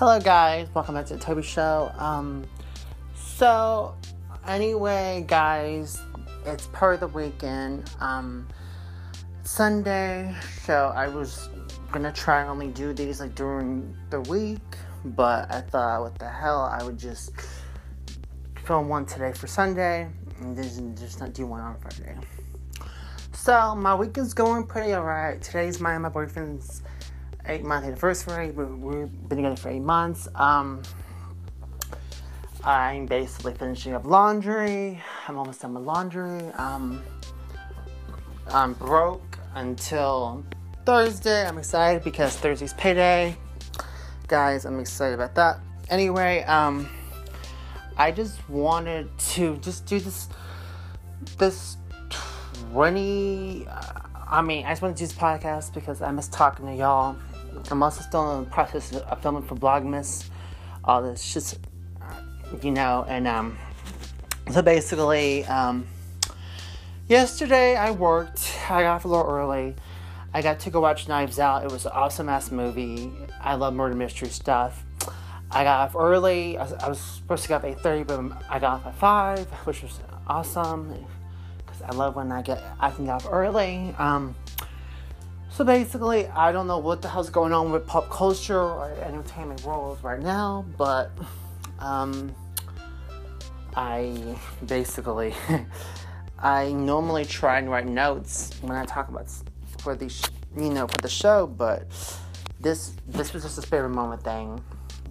Hello, guys. Welcome back to the Toby Show. Um, so, anyway, guys, it's part of the weekend. Um, Sunday, so I was gonna try and only do these like during the week, but I thought, what the hell, I would just film one today for Sunday and then just not do one on Friday. So, my week is going pretty alright. Today's my my boyfriend's eight month anniversary. We, we've been together for eight months. Um, I'm basically finishing up laundry. I'm almost done with laundry. Um, I'm broke until Thursday. I'm excited because Thursday's payday. Guys, I'm excited about that. Anyway, um, I just wanted to just do this this 20 I mean, I just want to do this podcast because I miss talking to y'all. I'm also still in the process of filming for Vlogmas. All this just, you know, and um, so basically, um, yesterday I worked. I got off a little early. I got to go watch Knives Out. It was an awesome ass movie. I love murder mystery stuff. I got off early. I was, I was supposed to get up at 8:30, but I got off at 5, which was awesome. Because I love when I get I can get off early. Um, so basically, I don't know what the hell's going on with pop culture or entertainment world right now, but um, I basically I normally try and write notes when I talk about for the you know for the show, but this this was just a spare moment thing.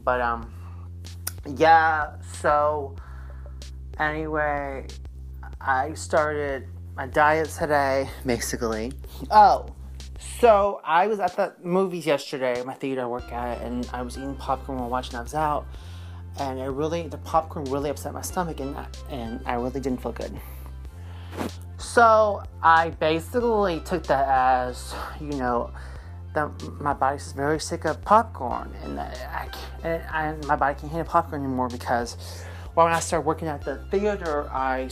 But um, yeah. So anyway, I started my diet today, basically. Oh so I was at the movies yesterday, my theater I work at, and I was eating popcorn while watching Knives Out, and it really the popcorn really upset my stomach, and and I really didn't feel good. So I basically took that as you know that my body's very sick of popcorn, and I, and, and my body can't handle popcorn anymore because well, when I started working at the theater, I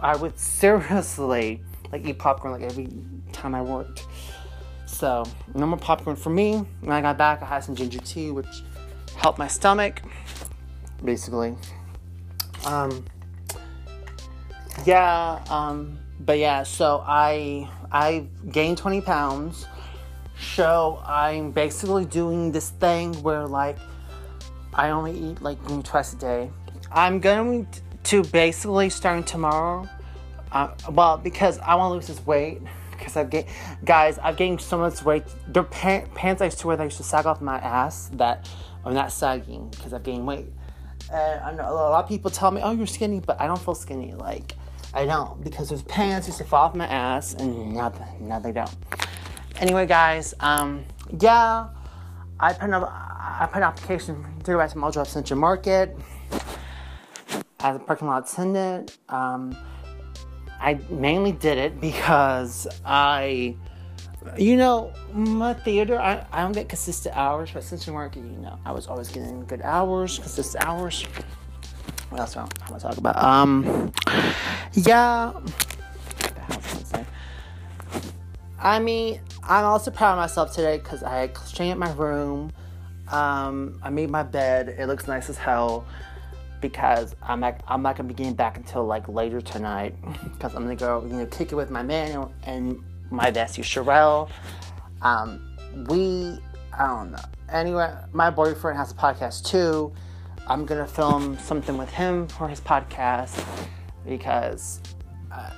I would seriously like eat popcorn like every time I worked. So, no more popcorn for me. When I got back, I had some ginger tea, which helped my stomach, basically. Um, yeah, um, but yeah, so I I gained 20 pounds. So I'm basically doing this thing where like I only eat like twice a day. I'm going to basically starting tomorrow. Uh, well, because I want to lose this weight because I've gained, guys, I've gained so much weight. The pants I used to wear that used to sag off my ass that I'm not sagging because I've gained weight. And I know a lot of people tell me, "Oh, you're skinny," but I don't feel skinny. Like I don't because those pants used to fall off my ass, and now, now they don't. Anyway, guys, um, yeah, I put up I put an application to go back to Mojo Central Market as a parking lot attendant. Um, I mainly did it because I, you know, my theater, I, I don't get consistent hours, but since you're working, you know, I was always getting good hours, consistent hours. What else am I going to talk about? Um, yeah. I mean, I'm also proud of myself today because I cleaned up my room. Um, I made my bed. It looks nice as hell because I'm not, I'm not gonna be getting back until like later tonight because I'm gonna go you know kick it with my man and my bestie Sherelle. Um, we I don't know. Anyway, my boyfriend has a podcast too. I'm gonna film something with him for his podcast because uh,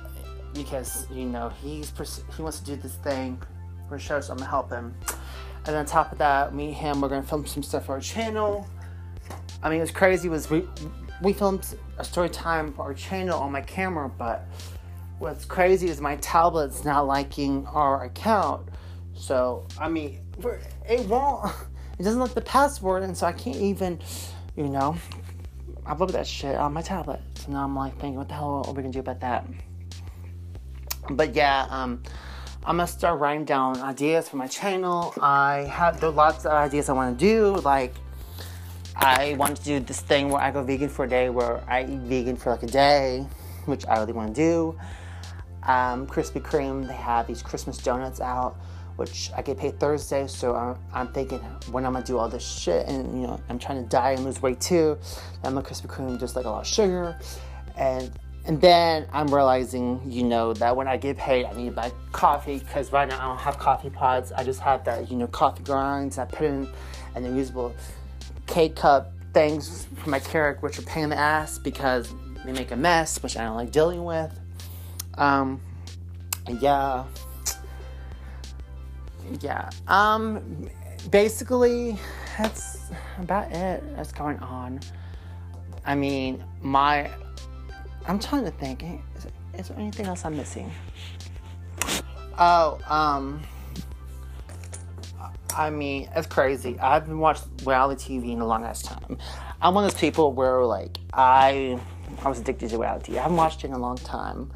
because you know he's he wants to do this thing for show, so I'm gonna help him. And on top of that, me and him we're gonna film some stuff for our channel I mean, it was crazy. Was we we filmed a story time for our channel on my camera, but what's crazy is my tablet's not liking our account. So I mean, it won't. It doesn't like the password, and so I can't even, you know, upload that shit on my tablet. So now I'm like thinking, what the hell are we gonna do about that? But yeah, um, I'm gonna start writing down ideas for my channel. I have there lots of ideas I want to do, like I want to do this thing where I go vegan for a day, where I eat vegan for like a day, which I really want to do. Um, Krispy Kreme, they have these Christmas donuts out which I get paid Thursday. So I'm, I'm thinking when I'm gonna do all this shit, and you know, I'm trying to diet and lose weight too. My Krispy Kreme just like a lot of sugar, and and then I'm realizing, you know, that when I get paid, I need to buy coffee because right now I don't have coffee pods. I just have that, you know, coffee grinds. I put in and then usable K cup things for my Keurig, which are pain in the ass because they make a mess, which I don't like dealing with. Um, yeah, yeah. Um, basically, that's about it that's going on. I mean, my. I'm trying to think. Is, is there anything else I'm missing? Oh, um. I mean, it's crazy. I haven't watched reality TV in a long ass time. I'm one of those people where like I I was addicted to reality. I haven't watched it in a long time.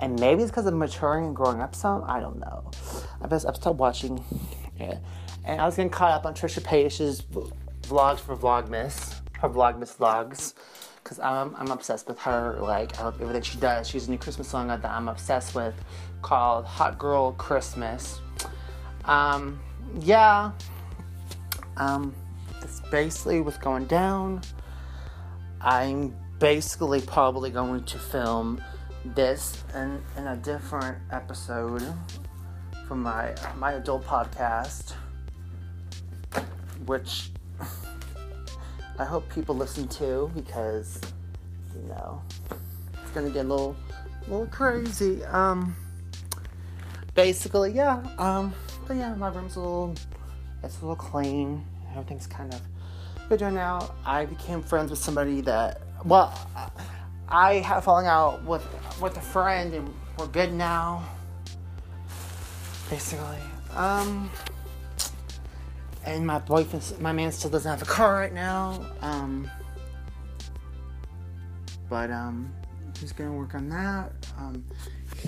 And maybe it's because of maturing and growing up some. I don't know. I have stopped watching it. And I was getting caught up on Trisha Paytas's vlogs for Vlogmas, her Vlogmas vlogs. Because I'm, I'm obsessed with her. Like, I love everything she does. She has a new Christmas song that I'm obsessed with called Hot Girl Christmas. Um, yeah. Um, that's basically what's going down. I'm basically probably going to film this in, in a different episode from my my adult podcast, which I hope people listen to because you know it's gonna get a little a little crazy. Um, basically, yeah. Um, but yeah, my room's a little it's a little clean. Everything's kind of good right now. I became friends with somebody that well. I had falling out with with a friend, and we're good now. Basically, um, and my boyfriend, my man, still doesn't have a car right now. Um, but um, he's gonna work on that. Um,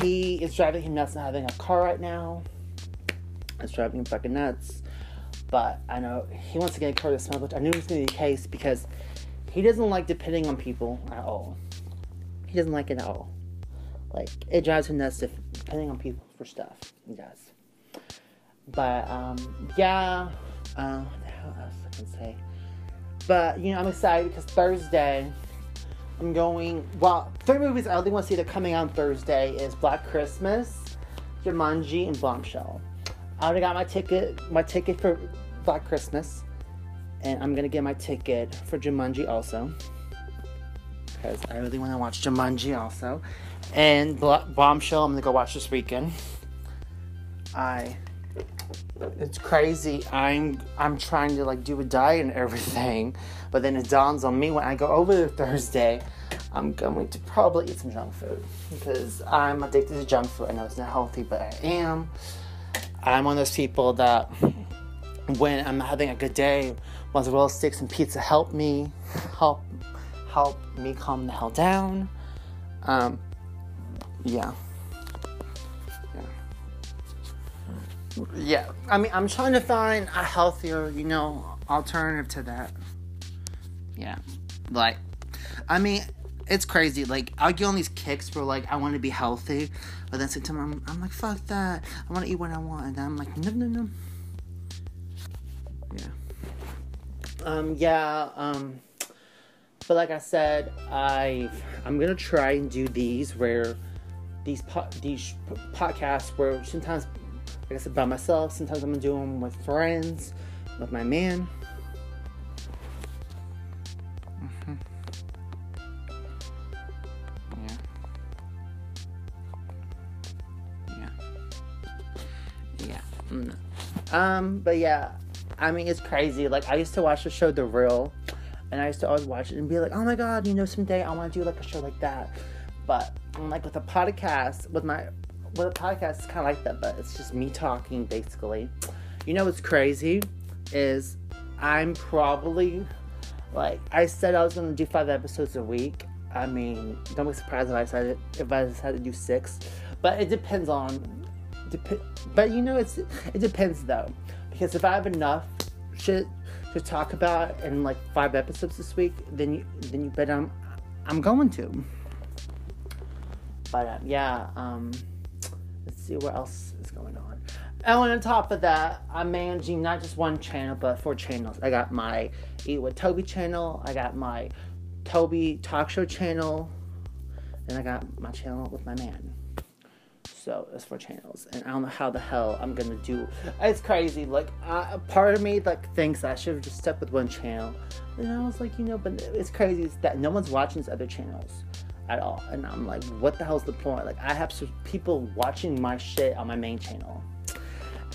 he is driving him nuts not having a car right now. It's driving him fucking nuts. But I know he wants to get this month, which I knew was gonna be the case because he doesn't like depending on people at all. He doesn't like it at all. Like it drives him nuts if, depending on people for stuff. He does. But um, yeah. Uh, what the hell else I can say? But you know, I'm excited because Thursday I'm going. Well, three movies I only want to see that are coming on Thursday is Black Christmas, Jumanji, and Bombshell. I already got my ticket. My ticket for Black Christmas, and I'm gonna get my ticket for Jumanji also because I really want to watch Jumanji also. And Bombshell, I'm gonna go watch this weekend. I, it's crazy. I'm I'm trying to like do a diet and everything, but then it dawns on me when I go over there Thursday, I'm going to probably eat some junk food because I'm addicted to junk food. I know it's not healthy, but I am. I'm one of those people that when I'm having a good day, mozzarella sticks and pizza help me, help help me calm the hell down. Um, yeah. Yeah. Yeah. I mean, I'm trying to find a healthier, you know, alternative to that. Yeah. Like, I mean, it's crazy. Like, I get on these kicks where, like, I want to be healthy, but then time, I'm, I'm like, fuck that. I want to eat what I want. And then I'm like, no, no, no. Yeah. Um, yeah, um, but like I said, I I'm gonna try and do these where these po- these podcasts where sometimes, like I said, by myself. Sometimes I'm gonna do them with friends, with my man. Um. But yeah. I mean, it's crazy. Like I used to watch the show The Real and I used to always watch it and be like, oh my god, you know, someday I want to do like a show like that. But like with a podcast, with my with a podcast, it's kind of like that, but it's just me talking basically. You know what's crazy is I'm probably like I said I was gonna do five episodes a week. I mean, don't be surprised if I decided if I decided to do six, but it depends on. Dep- but you know, it's it depends though, because if I have enough shit to talk about in like five episodes this week, then you then you bet I'm I'm going to. But uh, yeah, um, let's see what else is going on. And on top of that, I'm managing not just one channel, but four channels. I got my Eat with Toby channel, I got my Toby Talk Show channel, and I got my channel with my man. So it's four channels, and I don't know how the hell I'm gonna do. It's crazy. Like, uh, part of me like thinks I should have just stuck with one channel, and I was like, you know, but it's crazy that no one's watching these other channels at all, and I'm like, what the hell's the point? Like, I have people watching my shit on my main channel.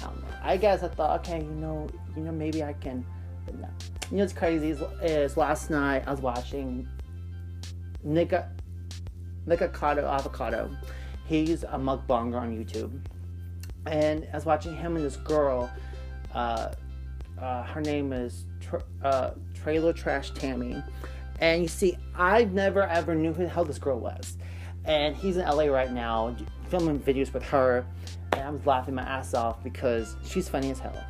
I, I guess I thought, okay, you know, you know, maybe I can, but no. You know what's crazy is, is last night I was watching Nika Nikocado Avocado. He's a mukbanger on YouTube. And I was watching him and this girl. Uh, uh, her name is tra- uh, Trailer Trash Tammy. And you see, I've never ever knew who the hell this girl was. And he's in LA right now, filming videos with her. And I was laughing my ass off because she's funny as hell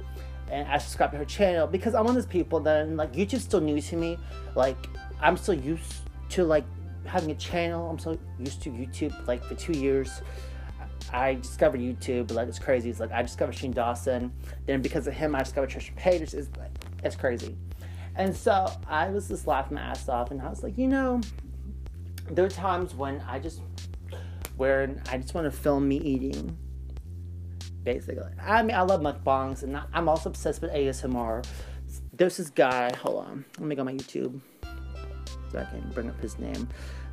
and I subscribed to her channel because I'm one of those people that like YouTube's still new to me. Like I'm still used to like having a channel. I'm so used to YouTube. Like for two years, I discovered YouTube. Like it's crazy. It's like I discovered Shane Dawson. Then because of him, I discovered Trisha Paytas. It's like it's crazy. And so I was just laughing my ass off, and I was like, you know, there are times when I just where I just want to film me eating basically. I mean, I love mukbangs, and I'm also obsessed with ASMR. There's this guy. Hold on, let me go on my YouTube I can't bring up his name.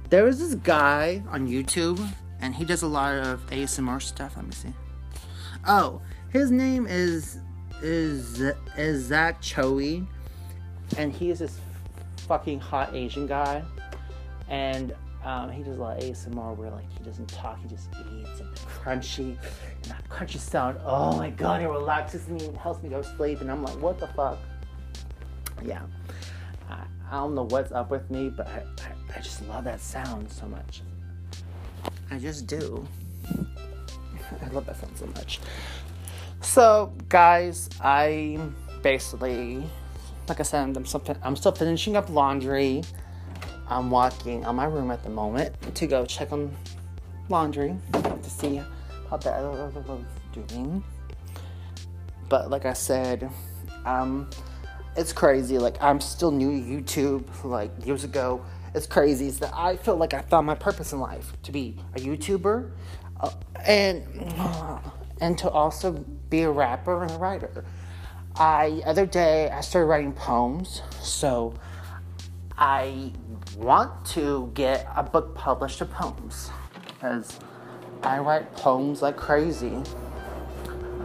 There is this guy on YouTube, and he does a lot of ASMR stuff. Let me see. Oh, his name is is is Zach Choi, and he is this fucking hot Asian guy, and um, he does a lot of ASMR where like he doesn't talk, he just eats and crunchy. And that crunchy sound, oh my god, it relaxes me and helps me go to sleep. And I'm like, what the fuck? Yeah. I, I don't know what's up with me, but I, I, I just love that sound so much. I just do. I love that sound so much. So, guys, I basically, like I said, I'm still, I'm still finishing up laundry. I'm walking on my room at the moment to go check on laundry to see how the other is doing. But like I said, um, it's crazy. Like I'm still new to YouTube. Like years ago, it's crazy. Is that I feel like I found my purpose in life to be a YouTuber, uh, and and to also be a rapper and a writer. I other day I started writing poems, so I want to get a book published of poems because I write poems like crazy.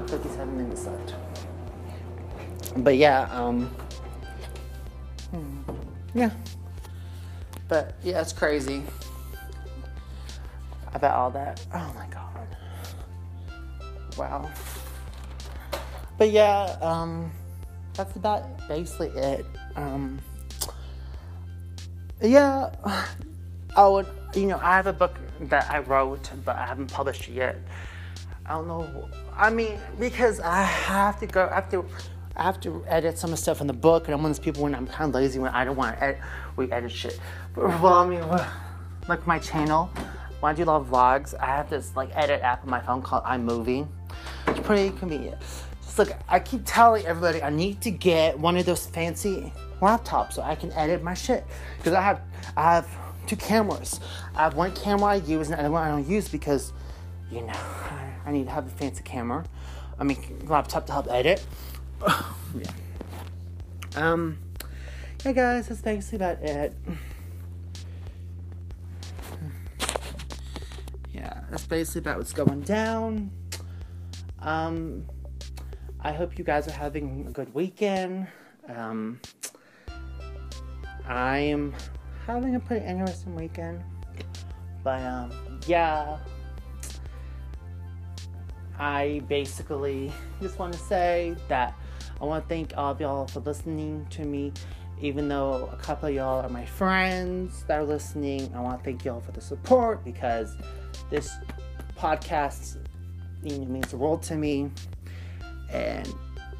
57 minutes left. But yeah, um, hmm, yeah. But yeah, it's crazy about all that. Oh my god. Wow. But yeah, um, that's about basically it. Um, yeah, I would, you know, I have a book that I wrote, but I haven't published it yet. I don't know. I mean, because I have to go, I have to, I have to edit some of the stuff in the book, and I'm one of those people when I'm kind of lazy when I don't want to edit, we edit shit. But, well, I mean, like my channel, when I do a lot of vlogs, I have this like edit app on my phone called iMovie. It's pretty convenient. Just look, I keep telling everybody I need to get one of those fancy laptops so I can edit my shit. Because I have I have two cameras. I have one camera I use and another one I don't use because you know I, need to have a fancy camera. I mean laptop to help edit. yeah. Um yeah guys, that's basically about it. Yeah, that's basically about what's going down. Um I hope you guys are having a good weekend. Um, I am having a pretty interesting weekend. But um, yeah, I basically just want to say that I want to thank all of y'all for listening to me. Even though a couple of y'all are my friends that are listening, I want to thank y'all for the support because this podcast you know, means the world to me. And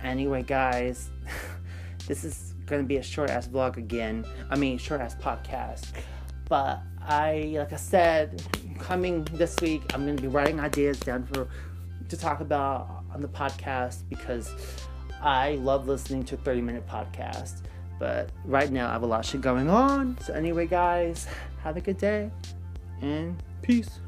anyway, guys, this is gonna be a short ass vlog again. I mean, short ass podcast. But I, like I said, coming this week, I'm gonna be writing ideas down for to talk about on the podcast because I love listening to 30 minute podcasts. But right now I have a lot of shit going on. So anyway, guys, have a good day and peace.